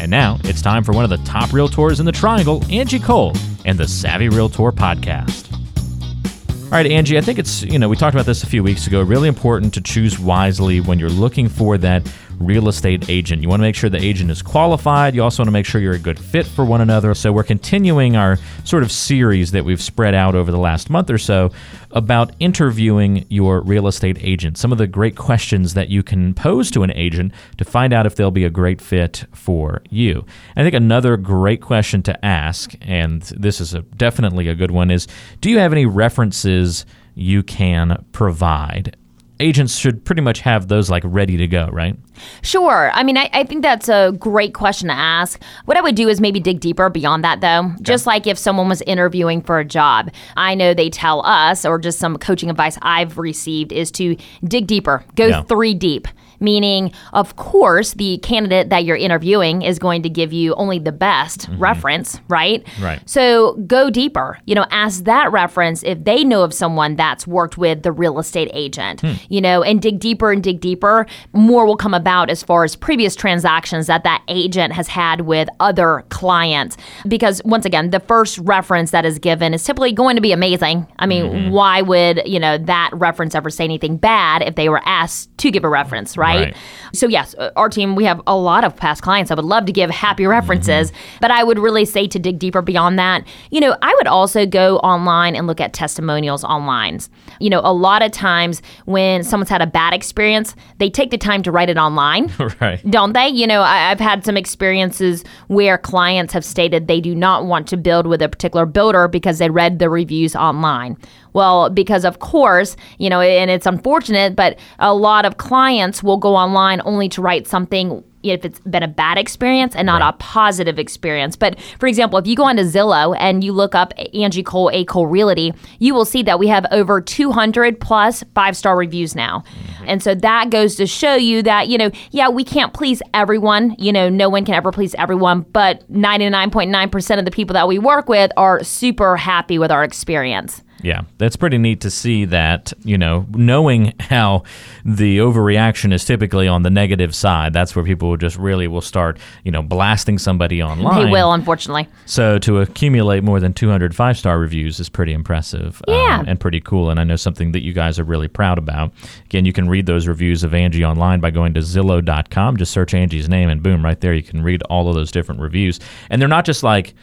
And now it's time for one of the top realtors in the triangle, Angie Cole, and the Savvy Realtor podcast. All right, Angie, I think it's, you know, we talked about this a few weeks ago. Really important to choose wisely when you're looking for that real estate agent. You want to make sure the agent is qualified. You also want to make sure you're a good fit for one another. So, we're continuing our sort of series that we've spread out over the last month or so about interviewing your real estate agent. Some of the great questions that you can pose to an agent to find out if they'll be a great fit for you. I think another great question to ask, and this is a, definitely a good one, is do you have any references you can provide? Agents should pretty much have those like ready to go, right? Sure. I mean, I, I, think that's a great question to ask. What I would do is maybe dig deeper beyond that, though. Okay. Just like if someone was interviewing for a job, I know they tell us, or just some coaching advice I've received, is to dig deeper, go yeah. three deep meaning, of course, the candidate that you're interviewing is going to give you only the best mm-hmm. reference, right? Right. So go deeper. You know, ask that reference if they know of someone that's worked with the real estate agent, hmm. you know, and dig deeper and dig deeper. More will come about as far as previous transactions that that agent has had with other clients. Because once again, the first reference that is given is typically going to be amazing. I mean, mm-hmm. why would, you know, that reference ever say anything bad if they were asked to give a reference, right? Right? right? So, yes, uh, our team, we have a lot of past clients. I would love to give happy references, mm-hmm. but I would really say to dig deeper beyond that, you know, I would also go online and look at testimonials online. You know, a lot of times when someone's had a bad experience, they take the time to write it online, right? Don't they? You know, I, I've had some experiences where clients have stated they do not want to build with a particular builder because they read the reviews online. Well, because of course, you know, and it's unfortunate, but a lot of clients will go online only to write something if it's been a bad experience and not right. a positive experience. But for example, if you go onto Zillow and you look up Angie Cole, A Cole Realty, you will see that we have over 200 plus five star reviews now. Mm-hmm. And so that goes to show you that, you know, yeah, we can't please everyone. You know, no one can ever please everyone, but 99.9% of the people that we work with are super happy with our experience. Yeah, that's pretty neat to see that, you know, knowing how the overreaction is typically on the negative side, that's where people just really will start, you know, blasting somebody online. They will, unfortunately. So to accumulate more than 200 five star reviews is pretty impressive yeah. Um, and pretty cool. And I know something that you guys are really proud about. Again, you can read those reviews of Angie online by going to Zillow.com. Just search Angie's name, and boom, right there, you can read all of those different reviews. And they're not just like,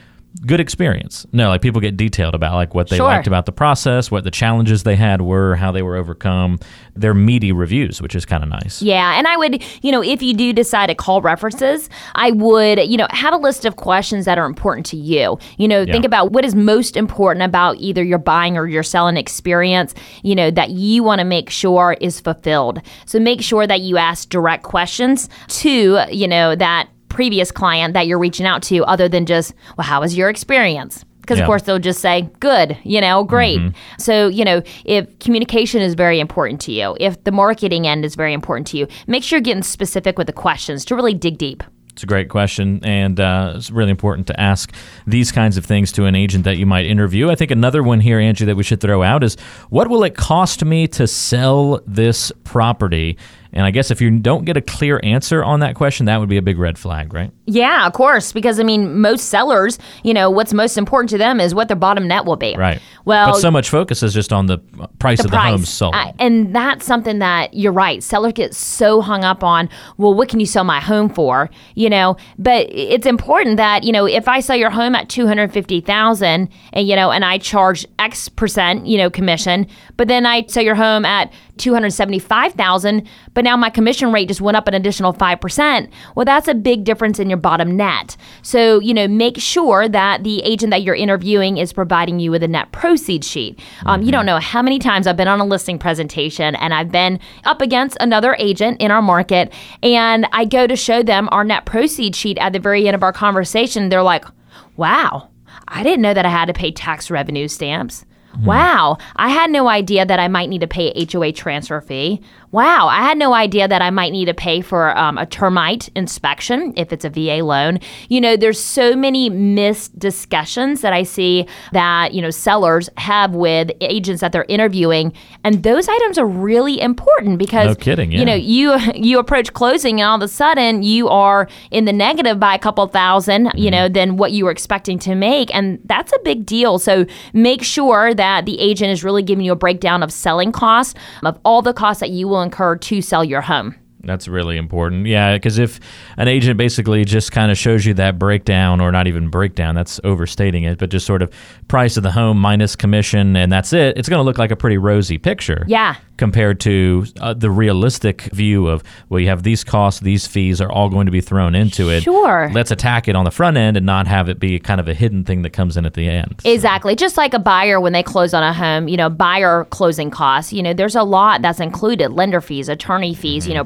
good experience. No, like people get detailed about like what they sure. liked about the process, what the challenges they had were, how they were overcome. They're meaty reviews, which is kind of nice. Yeah, and I would, you know, if you do decide to call references, I would, you know, have a list of questions that are important to you. You know, yeah. think about what is most important about either your buying or your selling experience, you know, that you want to make sure is fulfilled. So make sure that you ask direct questions to, you know, that previous client that you're reaching out to other than just, well, how was your experience? Because, yeah. of course, they'll just say, good, you know, great. Mm-hmm. So, you know, if communication is very important to you, if the marketing end is very important to you, make sure you're getting specific with the questions to really dig deep. It's a great question, and uh, it's really important to ask these kinds of things to an agent that you might interview. I think another one here, Angie, that we should throw out is what will it cost me to sell this property? And I guess if you don't get a clear answer on that question, that would be a big red flag, right? Yeah, of course. Because I mean, most sellers, you know, what's most important to them is what their bottom net will be. Right. Well, but so much focus is just on the price the of price. the home sold. I, and that's something that you're right. Sellers get so hung up on, well, what can you sell my home for? You know, but it's important that, you know, if I sell your home at 250,000 and, you know, and I charge X percent, you know, commission, but then I sell your home at 275,000, but now my commission rate just went up an additional 5%. Well, that's a big difference in your bottom net. So, you know, make sure that the agent that you're interviewing is providing you with a net proceeds sheet. Um, You don't know how many times I've been on a listing presentation and I've been up against another agent in our market and I go to show them our net proceeds sheet at the very end of our conversation. They're like, wow, I didn't know that I had to pay tax revenue stamps. Wow, I had no idea that I might need to pay HOA transfer fee. Wow, I had no idea that I might need to pay for um, a termite inspection if it's a VA loan. You know, there's so many missed discussions that I see that, you know, sellers have with agents that they're interviewing. And those items are really important because, No kidding, yeah. you know, you you approach closing and all of a sudden you are in the negative by a couple thousand, you know, than what you were expecting to make. And that's a big deal. So make sure that the agent is really giving you a breakdown of selling costs, of all the costs that you will incur to sell your home. That's really important. Yeah, because if an agent basically just kind of shows you that breakdown, or not even breakdown, that's overstating it, but just sort of price of the home minus commission, and that's it, it's going to look like a pretty rosy picture. Yeah. Compared to uh, the realistic view of, well, you have these costs, these fees are all going to be thrown into it. Sure. Let's attack it on the front end and not have it be kind of a hidden thing that comes in at the end. Exactly. Just like a buyer when they close on a home, you know, buyer closing costs, you know, there's a lot that's included lender fees, attorney fees, you know,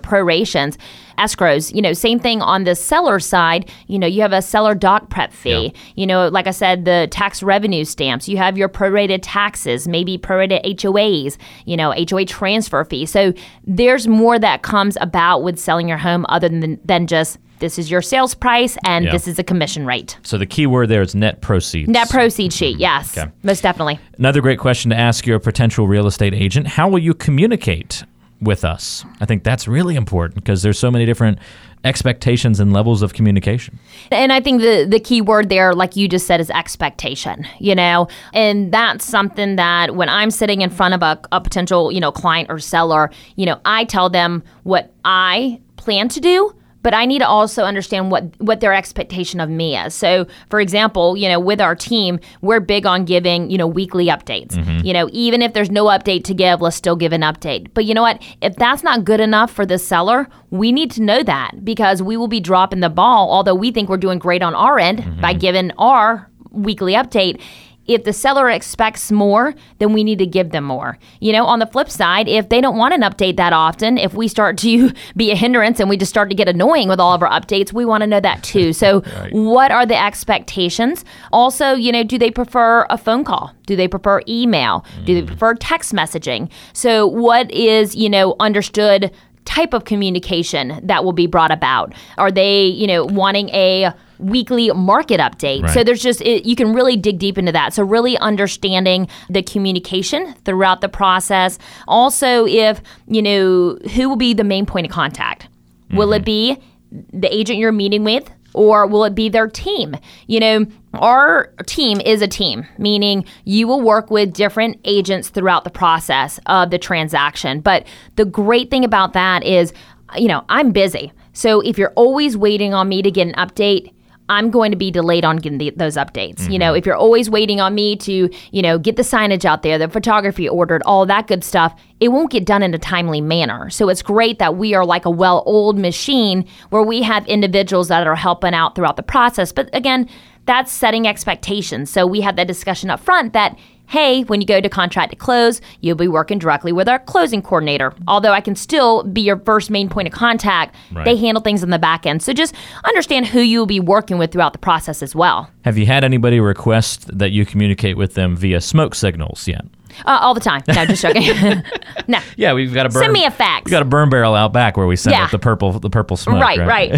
escrows, you know, same thing on the seller side. You know, you have a seller doc prep fee, you know, like I said, the tax revenue stamps, you have your prorated taxes, maybe prorated HOAs, you know, HOA transfer fee. So there's more that comes about with selling your home other than, than just this is your sales price and Yeah. this is a commission rate. So the key word there is net proceeds. Net proceed sheet, mm-hmm. yes, Okay. most definitely. Another great question to ask your potential real estate agent How will you communicate with us? I think that's really important because there's so many different expectations and levels of communication. And I think the the key word there, like you just said, is expectation. You know, and that's something that when I'm sitting in front of a, a potential you know client or seller, you know, I tell them what I plan to do. But I need to also understand what what their expectation of me is. So, for example, you know, with our team, we're big on giving you know weekly updates. Mm-hmm. You know, even if there's no update to give, let's still give an update. But you know what? If that's not good enough for the seller, we need to know that because we will be dropping the ball. Although we think we're doing great on our end mm-hmm. by giving our weekly update. If the seller expects more, then we need to give them more. You know, on the flip side, if they don't want an update that often, if we start to be a hindrance and we just start to get annoying with all of our updates, we want to know that too. So, what are the expectations? Also, you know, do they prefer a phone call? Do they prefer email? Do they mm. prefer text messaging? So, what is, you know, understood type of communication that will be brought about? Are they, you know, wanting a weekly market update? So there's just it, you can really dig deep into that. So really understanding the communication throughout the process. Also, if you know who will be the main point of contact, will it mm-hmm. be the agent you're meeting with? Or will it be their team? You know, our team is a team, meaning you will work with different agents throughout the process of the transaction. But the great thing about that is, you know, I'm busy. So if you're always waiting on me to get an update, I'm going to be delayed on getting the, those updates. You know, mm-hmm. if you're always waiting on me to, you know, get the signage out there, the photography ordered, all that good stuff, it won't get done in a timely manner. So it's great that we are like a well-oiled machine where we have individuals that are helping out throughout the process. But again, that's setting expectations. So we had that discussion up front that hey, when you go to contract to close, you'll be working directly with our closing coordinator. Although I can still be your first main point of contact, Right. they handle things on the back end. So just understand who you'll be working with throughout the process as well. Have you had anybody request that you communicate with them via smoke signals yet? Uh, all the time. No, just joking. no. Yeah, we've got a burn. Send me a fax. We got a burn barrel out back where we send Yeah. out the purple, the purple smoke. Right, right.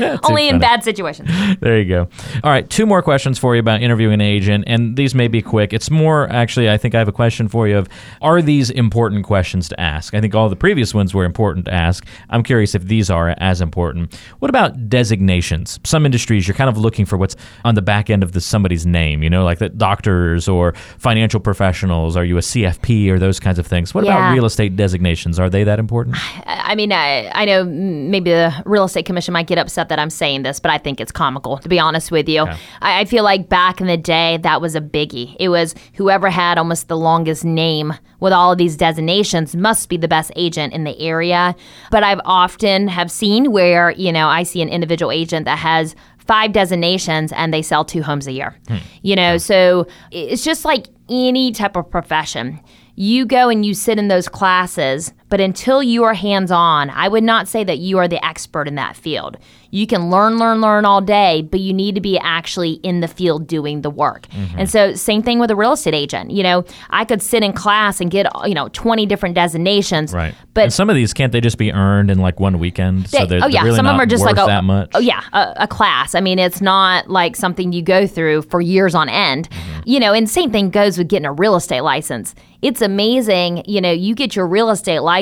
Only in bad situations. There you go. All right, two more questions for you about interviewing an agent, and these may be quick. It's more actually. I think I have a question for you. Of are these important questions to ask? I think all the previous ones were important to ask. I'm curious if these are as important. What about designations? Some industries you're kind of looking for what's on the back end of the somebody's name. You know, like the doctors or financial professionals professionals? Are you a CFP or those kinds of things? What about real estate designations? Are they that important? I mean, I, I know maybe the real estate commission might get upset that I'm saying this, but I think it's comical, to be honest with you. I, I feel like back in the day, that was a biggie. It was whoever had almost the longest name with all of these designations must be the best agent in the area. But I've often have seen where, you know, I see an individual agent that has five designations and they sell two homes a year. Hmm. You know, so it's just like any type of profession. You go and you sit in those classes, but until you are hands on, I would not say that you are the expert in that field. You can learn, learn, learn all day, but you need to be actually in the field doing the work. And so, same thing with a real estate agent. You know, I could sit in class and get, you know, 20 different designations. Right. But and some of these can't they just be earned in like one weekend? so they- they're, oh yeah, they're really some of them are just like a, that much. Oh yeah, a, a class. I mean, it's not like something you go through for years on end. Mm-hmm. You know, and same thing goes with getting a real estate license. It's amazing. You know, you get your real estate license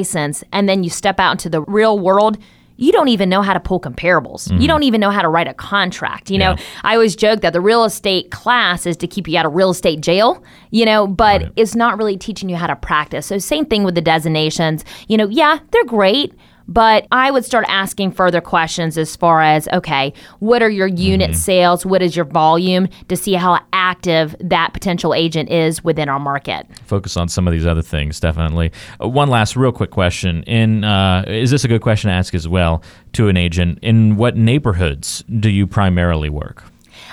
and then you step out into the real world. You don't even know how to pull comparables. You don't even know how to write a contract. You know, Mm-hmm. I always joke that the real estate class is to keep you out of real estate jail, you know, but Right. it's not really teaching you how to practice. So, same thing with the designations. You know, yeah, they're great. But I would start asking further questions as far as okay, what are your unit Mm-hmm. sales? What is your volume to see how active that potential agent is within our market? Focus on some of these other things, definitely. Uh, one last real quick question. In uh, is this a good question to ask as well to an agent? In what neighborhoods do you primarily work?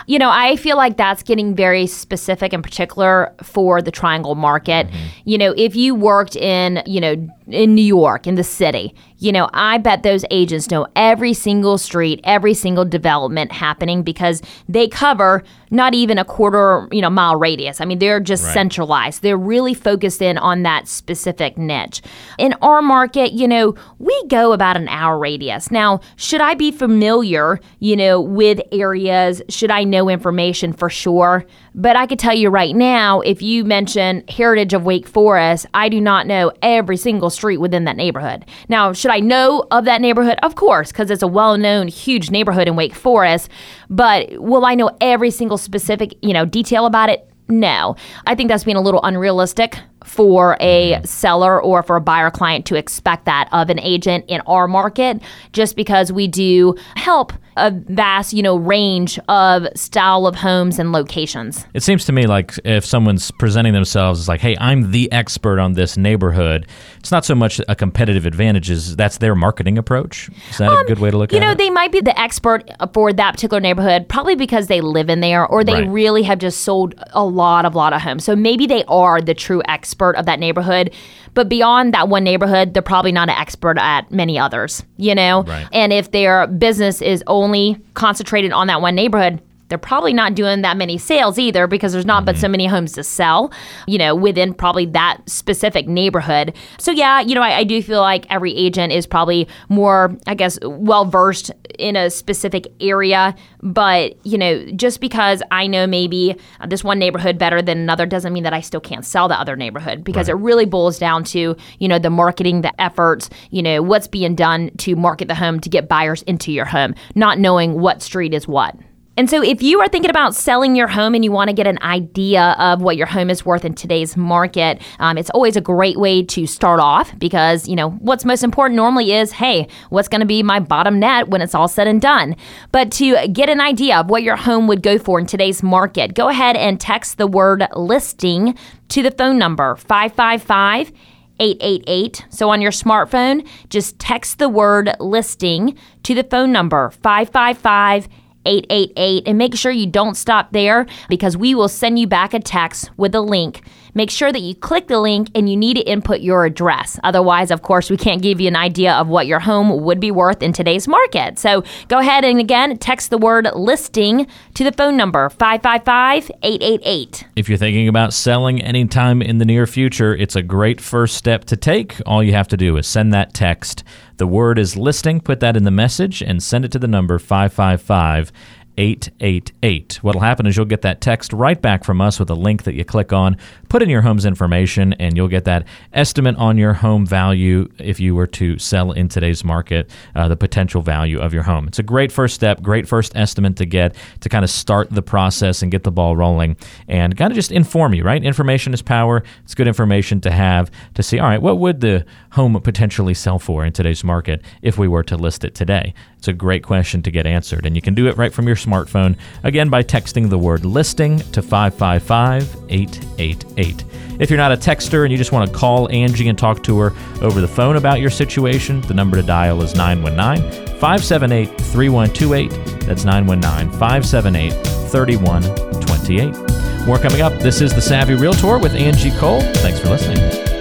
You know, I feel like that's getting very specific in particular for the triangle market. You know, if you worked in, you know, in New York, in the city, you know, I bet those agents know every single street, every single development happening because they cover not even a quarter, you know, mile radius. I mean, they're just Right. centralized. They're really focused in on that specific niche. In our market, you know, we go about an hour radius. Now, should I be familiar, you know, with areas? Should I know information for sure? But I could tell you right now, if you mention Heritage of Wake Forest, I do not know every single street within that neighborhood. Now, should I know of that neighborhood? Of course, because it's a well known, huge neighborhood in Wake Forest. But will I know every single specific, you know, detail about it? No. I think that's being a little unrealistic for a seller or for a buyer client to expect that of an agent in our market just because we do help a vast, you know, range of style of homes and locations. It seems to me like if someone's presenting themselves as like, "Hey, I'm the expert on this neighborhood," it's not so much a competitive advantage; is that's their marketing approach. Is that a good way to look Um, You at know, it? they might be the expert for that particular neighborhood, probably because they live in there or they Right. really have just sold a lot of lot of homes. So maybe they are the true expert of that neighborhood. But beyond that one neighborhood, they're probably not an expert at many others, you know? Right. And if their business is only concentrated on that one neighborhood, they're probably not doing that many sales either because there's not but so mm-hmm. many homes to sell, you know, within probably that specific neighborhood. So, yeah, you know, I, I do feel like every agent is probably more, I guess, well versed in a specific area. But, you know, just because I know maybe this one neighborhood better than another doesn't mean that I still can't sell the other neighborhood because it really boils down to, you know, the marketing, the efforts, you know, what's being done to market the home to get buyers into your home, not knowing what street is what. And so, if you are thinking about selling your home and you want to get an idea of what your home is worth in today's market, um, it's always a great way to start off because, you know, what's most important normally is hey, what's going to be my bottom net when it's all said and done? But to get an idea of what your home would go for in today's market, go ahead and text the word listing to the phone number 555 888. So on your smartphone, just text the word listing to the phone number 555 888 and make sure you don't stop there because we will send you back a text with a link. Make sure that you click the link and you need to input your address. Otherwise, of course, we can't give you an idea of what your home would be worth in today's market. So go ahead and again text the word listing to the phone number 555 888. If you're thinking about selling anytime in the near future, it's a great first step to take. All you have to do is send that text. The word is listing, put that in the message, and send it to the number 555 888. What'll happen is you'll get that text right back from us with a link that you click on, put in your home's information, and you'll get that estimate on your home value if you were to sell in today's market, uh, the potential value of your home. It's a great first step, great first estimate to get to kind of start the process and get the ball rolling and kind of just inform you, right? Information is power. It's good information to have to see, all right, what would the home potentially sell for in today's market if we were to list it today? It's a great question to get answered, and you can do it right from your smartphone, again, by texting the word listing to 555 888. If you're not a texter and you just want to call Angie and talk to her over the phone about your situation, the number to dial is 919 578 3128. That's 919 578 3128. More coming up. This is the Savvy Realtor with Angie Cole. Thanks for listening.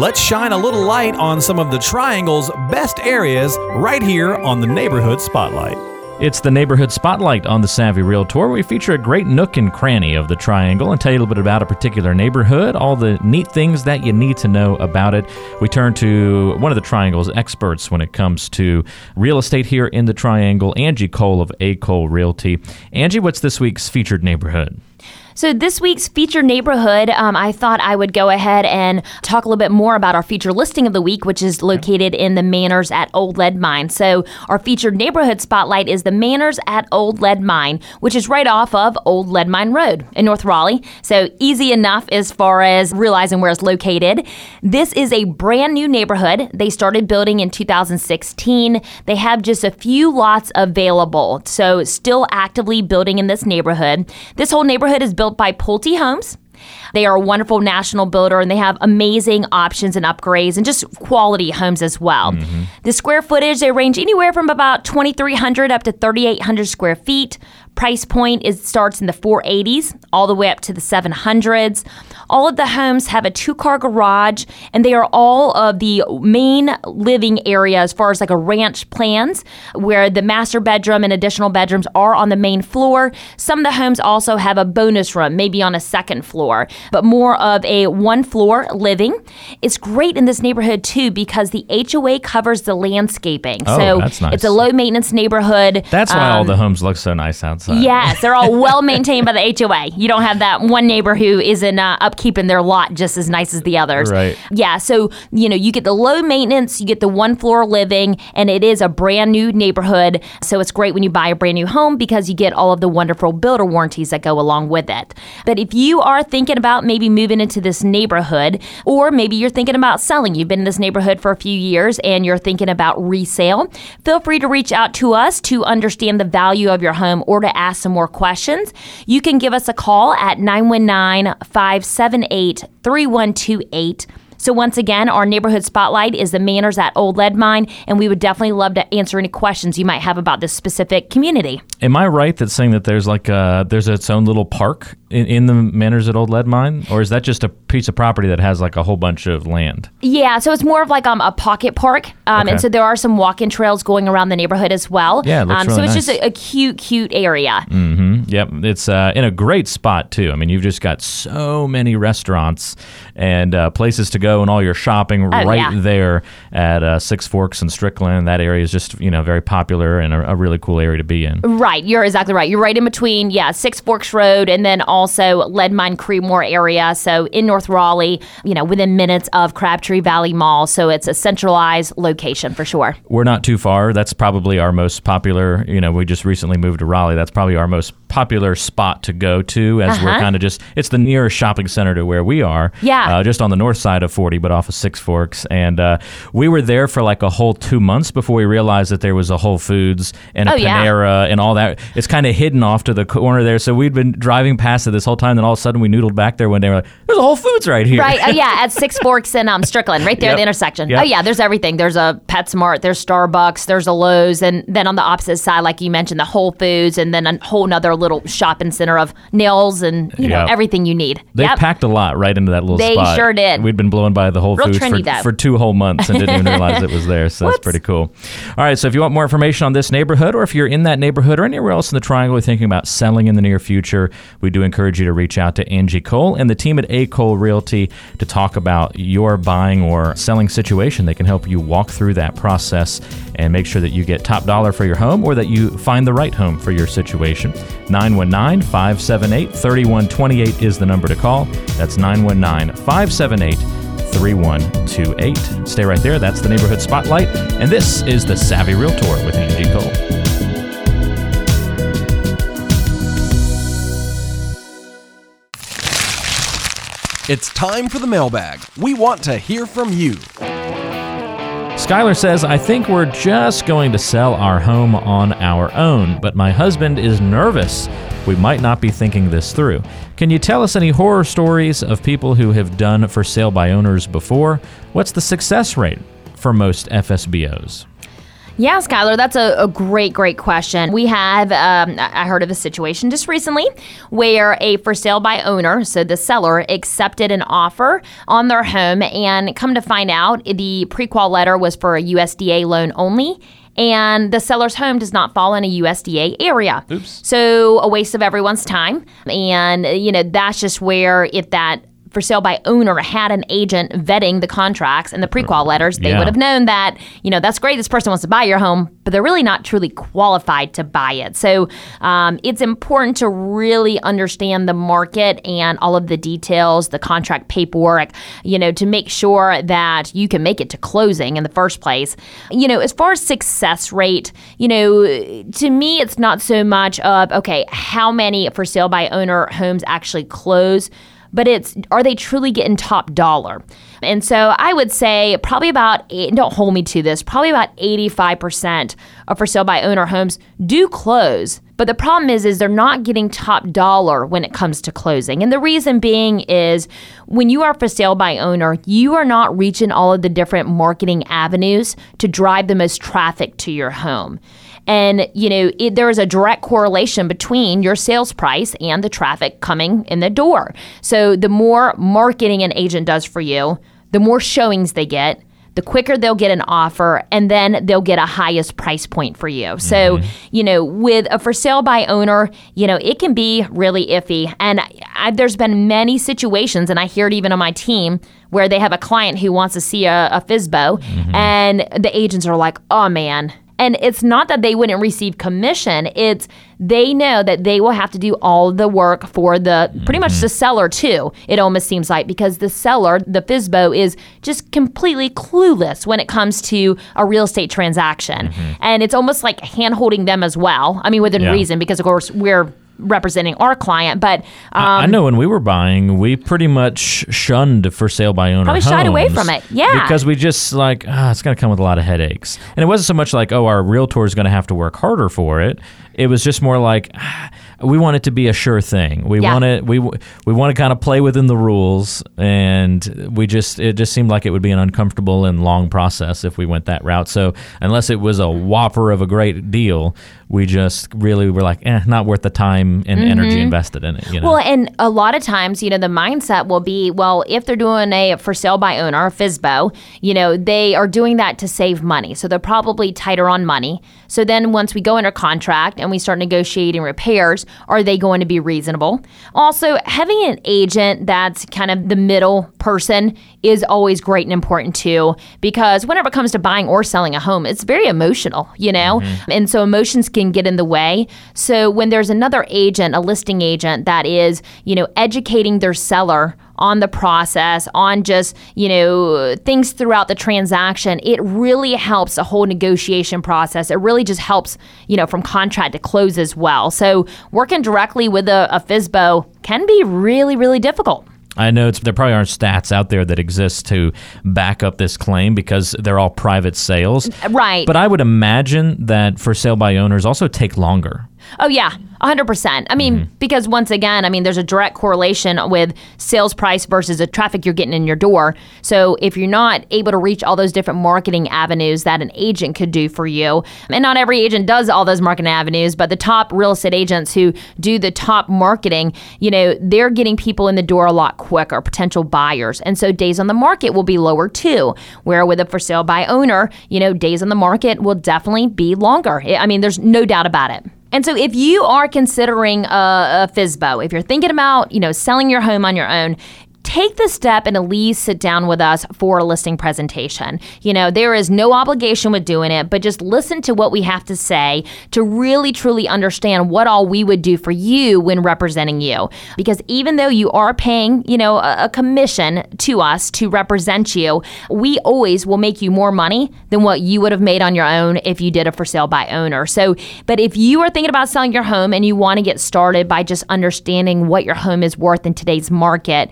Let's shine a little light on some of the Triangle's best areas right here on the Neighborhood Spotlight. It's the Neighborhood Spotlight on the Savvy Realtor. We feature a great nook and cranny of the Triangle and tell you a little bit about a particular neighborhood, all the neat things that you need to know about it. We turn to one of the Triangle's experts when it comes to real estate here in the Triangle, Angie Cole of A. Cole Realty. Angie, what's this week's featured neighborhood? So, this week's featured neighborhood, um, I thought I would go ahead and talk a little bit more about our featured listing of the week, which is located in the Manors at Old Lead Mine. So, our featured neighborhood spotlight is the Manors at Old Lead Mine, which is right off of Old Lead Mine Road in North Raleigh. So, easy enough as far as realizing where it's located. This is a brand new neighborhood. They started building in 2016. They have just a few lots available. So, still actively building in this neighborhood. This whole neighborhood is built built by Pulte Homes. They are a wonderful national builder and they have amazing options and upgrades and just quality homes as well. Mm-hmm. The square footage, they range anywhere from about 2,300 up to 3,800 square feet. Price point is starts in the 480s all the way up to the 700s. All of the homes have a two-car garage and they are all of the main living area as far as like a ranch plans where the master bedroom and additional bedrooms are on the main floor. Some of the homes also have a bonus room, maybe on a second floor, but more of a one floor living. It's great in this neighborhood too because the HOA covers the landscaping. Oh, so that's nice. it's a low maintenance neighborhood. That's why all Um, the homes look so nice outside. Yes, they're all well maintained by the HOA. You don't have that one neighbor who isn't uh, upkeeping their lot just as nice as the others. Right. Yeah, so you know you get the low maintenance, you get the one floor living, and it is a brand new neighborhood. So it's great when you buy a brand new home because you get all of the wonderful builder warranties that go along with it. But if you are thinking about maybe moving into this neighborhood, or maybe you're thinking about selling, you've been in this neighborhood for a few years and you're thinking about resale, feel free to reach out to us to understand the value of your home or to ask some more questions. You can give us a call at 919 578 3128. So, once again, our neighborhood spotlight is the Manors at Old Lead Mine, and we would definitely love to answer any questions you might have about this specific community. Am I right that saying that there's like a, there's its own little park in, in the Manors at Old Lead Mine, or is that just a piece of property that has like a whole bunch of land? Yeah, so it's more of like um, a pocket park, um, Okay. and so there are some walk-in trails going around the neighborhood as well. Yeah, it um, really so it's nice. just a, a cute, cute area. hmm Yep, it's uh, in a great spot too. I mean, you've just got so many restaurants and uh, places to go, and all your shopping right Oh, yeah. there at uh, Six Forks and Strickland. That area is just you know very popular and a, a really cool area to be in. Right, you're exactly right. You're right in between, yeah, Six Forks Road and then also Lead Mine Creedmoor area. So in North Raleigh, you know, within minutes of Crabtree Valley Mall. So it's a centralized location for sure. We're not too far. That's probably our most popular. You know, we just recently moved to Raleigh. That's probably our most popular spot to go to, as we're Uh-huh. kind of just. It's the nearest shopping center to where we are. Yeah. uh, just on the north side of 40, but off of Six Forks. And uh, we were there for like a whole two months before we realized that there was a Whole Foods and a Oh, yeah. Panera and all that. It's kind of hidden off to the corner there. So we'd been driving past it this whole time. Then all of a sudden we noodled back there one day. We're like, "There's a Whole Foods right here." Right, uh, yeah, at Six Forks and um, Strickland, right there at Yep. the intersection. Yep. Oh yeah, there's everything. There's a PetSmart, there's Starbucks, there's a Lowe's, and then on the opposite side, like you mentioned, the Whole Foods, and then a whole nother little shopping center of nails and you know everything you need. They Yep. packed a lot right into that little They spot. sure did. We'd been blowing by the Whole Real Foods for, for two whole months and didn't even realize it was there. So that's pretty cool. All right. So if you want more information on this neighborhood, or if you're in that neighborhood or anywhere else in the Triangle, you're thinking about selling in the near future, we do encourage you to reach out to Angie Cole and the team at A Cole Realty to talk about your buying or selling situation. They can help you walk through that process and make sure that you get top dollar for your home or that you find the right home for your situation. 919 578 3128 is the number to call. That's 919 578 3128. Stay right there. That's the Neighborhood Spotlight. And this is the Savvy Realtor with Angie Cole. It's time for the mailbag. We want to hear from you. Skylar says, I think we're just going to sell our home on our own, but my husband is nervous. We might not be thinking this through. Can you tell us any horror stories of people who have done for sale by owners before? What's the success rate for most FSBOs? Yeah, Skylar, that's a, a great, great question. We have, um, I I heard of a situation just recently where a for sale by owner, so the seller, accepted an offer on their home, and come to find out, the prequal letter was for a USDA loan only. And the seller's home does not fall in a USDA area. Oops. So a waste of everyone's time. And, you know, that's just where if that for sale by owner had an agent vetting the contracts and the prequal letters, they Yeah. would have known that, you know, that's great. This person wants to buy your home, but they're really not truly qualified to buy it. So um, it's important to really understand the market and all of the details, the contract paperwork, you know, to make sure that you can make it to closing in the first place. You know, as far as success rate, you know, to me, it's not so much of, okay, how many for sale by owner homes actually close but it's are they truly getting top dollar? And so I would say probably about eight, don't hold me to this, probably about 85% of for sale by owner homes do close. But the problem is is they're not getting top dollar when it comes to closing. And the reason being is when you are for sale by owner, you are not reaching all of the different marketing avenues to drive the most traffic to your home. And, you know, it, there is a direct correlation between your sales price and the traffic coming in the door. So the more marketing an agent does for you, the more showings they get, the quicker they'll get an offer, and then they'll get a highest price point for you. So, mm-hmm. you know, with a for sale by owner, you know, it can be really iffy. And I, there's been many situations, and I hear it even on my team, where they have a client who wants to see a, a FISBO, mm-hmm. and the agents are like, oh man, and it's not that they wouldn't receive commission, it's they know that they will have to do all the work for the pretty much mm-hmm. the seller too. It almost seems like because the seller, the FISBO, is just completely clueless when it comes to a real estate transaction. Mm-hmm. And it's almost like hand holding them as well. I mean, within Yeah. reason, because of course we're representing our client, but um, I know when we were buying, we pretty much shunned for sale by owner. Probably shied away from it. Yeah. because we just like ah, it's going to come with a lot of headaches, and it wasn't so much like oh, our realtor is going to have to work harder for it. It was just more like ah, we want it to be a sure thing. We Yeah. want it. We we want to kind of play within the rules, and we just it just seemed like it would be an uncomfortable and long process if we went that route. So unless it was a whopper of a great deal, we just really were like, eh, not worth the time and energy invested in it. You know? Mm-hmm. Well, and a lot of times, you know, the mindset will be, well, if they're doing a for sale by owner, a FISBO, you know, they are doing that to save money. So they're probably tighter on money. So then once we go under contract and we start negotiating repairs, are they going to be reasonable? Also, having an agent that's kind of the middle person is always great and important too, because whenever it comes to buying or selling a home, it's very emotional, you know? And so emotions can get in the way. So when there's another agent, a listing agent that is, you know, educating their seller on the process, on just, you know, things throughout the transaction, it really helps the whole negotiation process. It really just helps, you know, from contract to close as well. So working directly with a, a FISBO can be really, really difficult. I know it's, there probably aren't stats out there that exist to back up this claim because they're all private sales. Right. But I would imagine that for sale by owners also take longer. Oh yeah, 100%. I mean, Mm-hmm. because once again, I mean, there's a direct correlation with sales price versus the traffic you're getting in your door. So if you're not able to reach all those different marketing avenues that an agent could do for you, and not every agent does all those marketing avenues, but the top real estate agents who do the top marketing, you know, they're getting people in the door a lot quicker, potential buyers. And so days on the market will be lower too. Where with a for sale by owner, you know, days on the market will definitely be longer. I mean, there's no doubt about it. And so, if you are considering a, a FISBO, if you're thinking about, you know, selling your home on your own, take the step and at least sit down with us for a listing presentation. You know, there is no obligation with doing it, but just listen to what we have to say to really truly understand what all we would do for you when representing you. Because even though you are paying, you know, a, a commission to us to represent you, we always will make you more money than what you would have made on your own if you did a for sale by owner. So, but if you are thinking about selling your home and you want to get started by just understanding what your home is worth in today's market,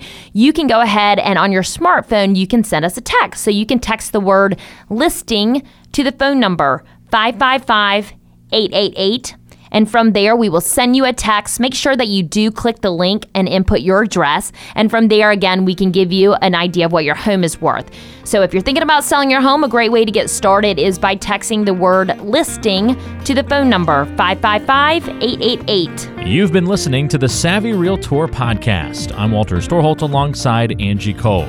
you can go ahead and on your smartphone, you can send us a text. So you can text the word listing to the phone number 555 888. And from there, we will send you a text. Make sure that you do click the link and input your address. And from there, again, we can give you an idea of what your home is worth. So if you're thinking about selling your home, a great way to get started is by texting the word listing to the phone number 555 888. You've been listening to the Savvy Realtor podcast. I'm Walter Storholt alongside Angie Cole.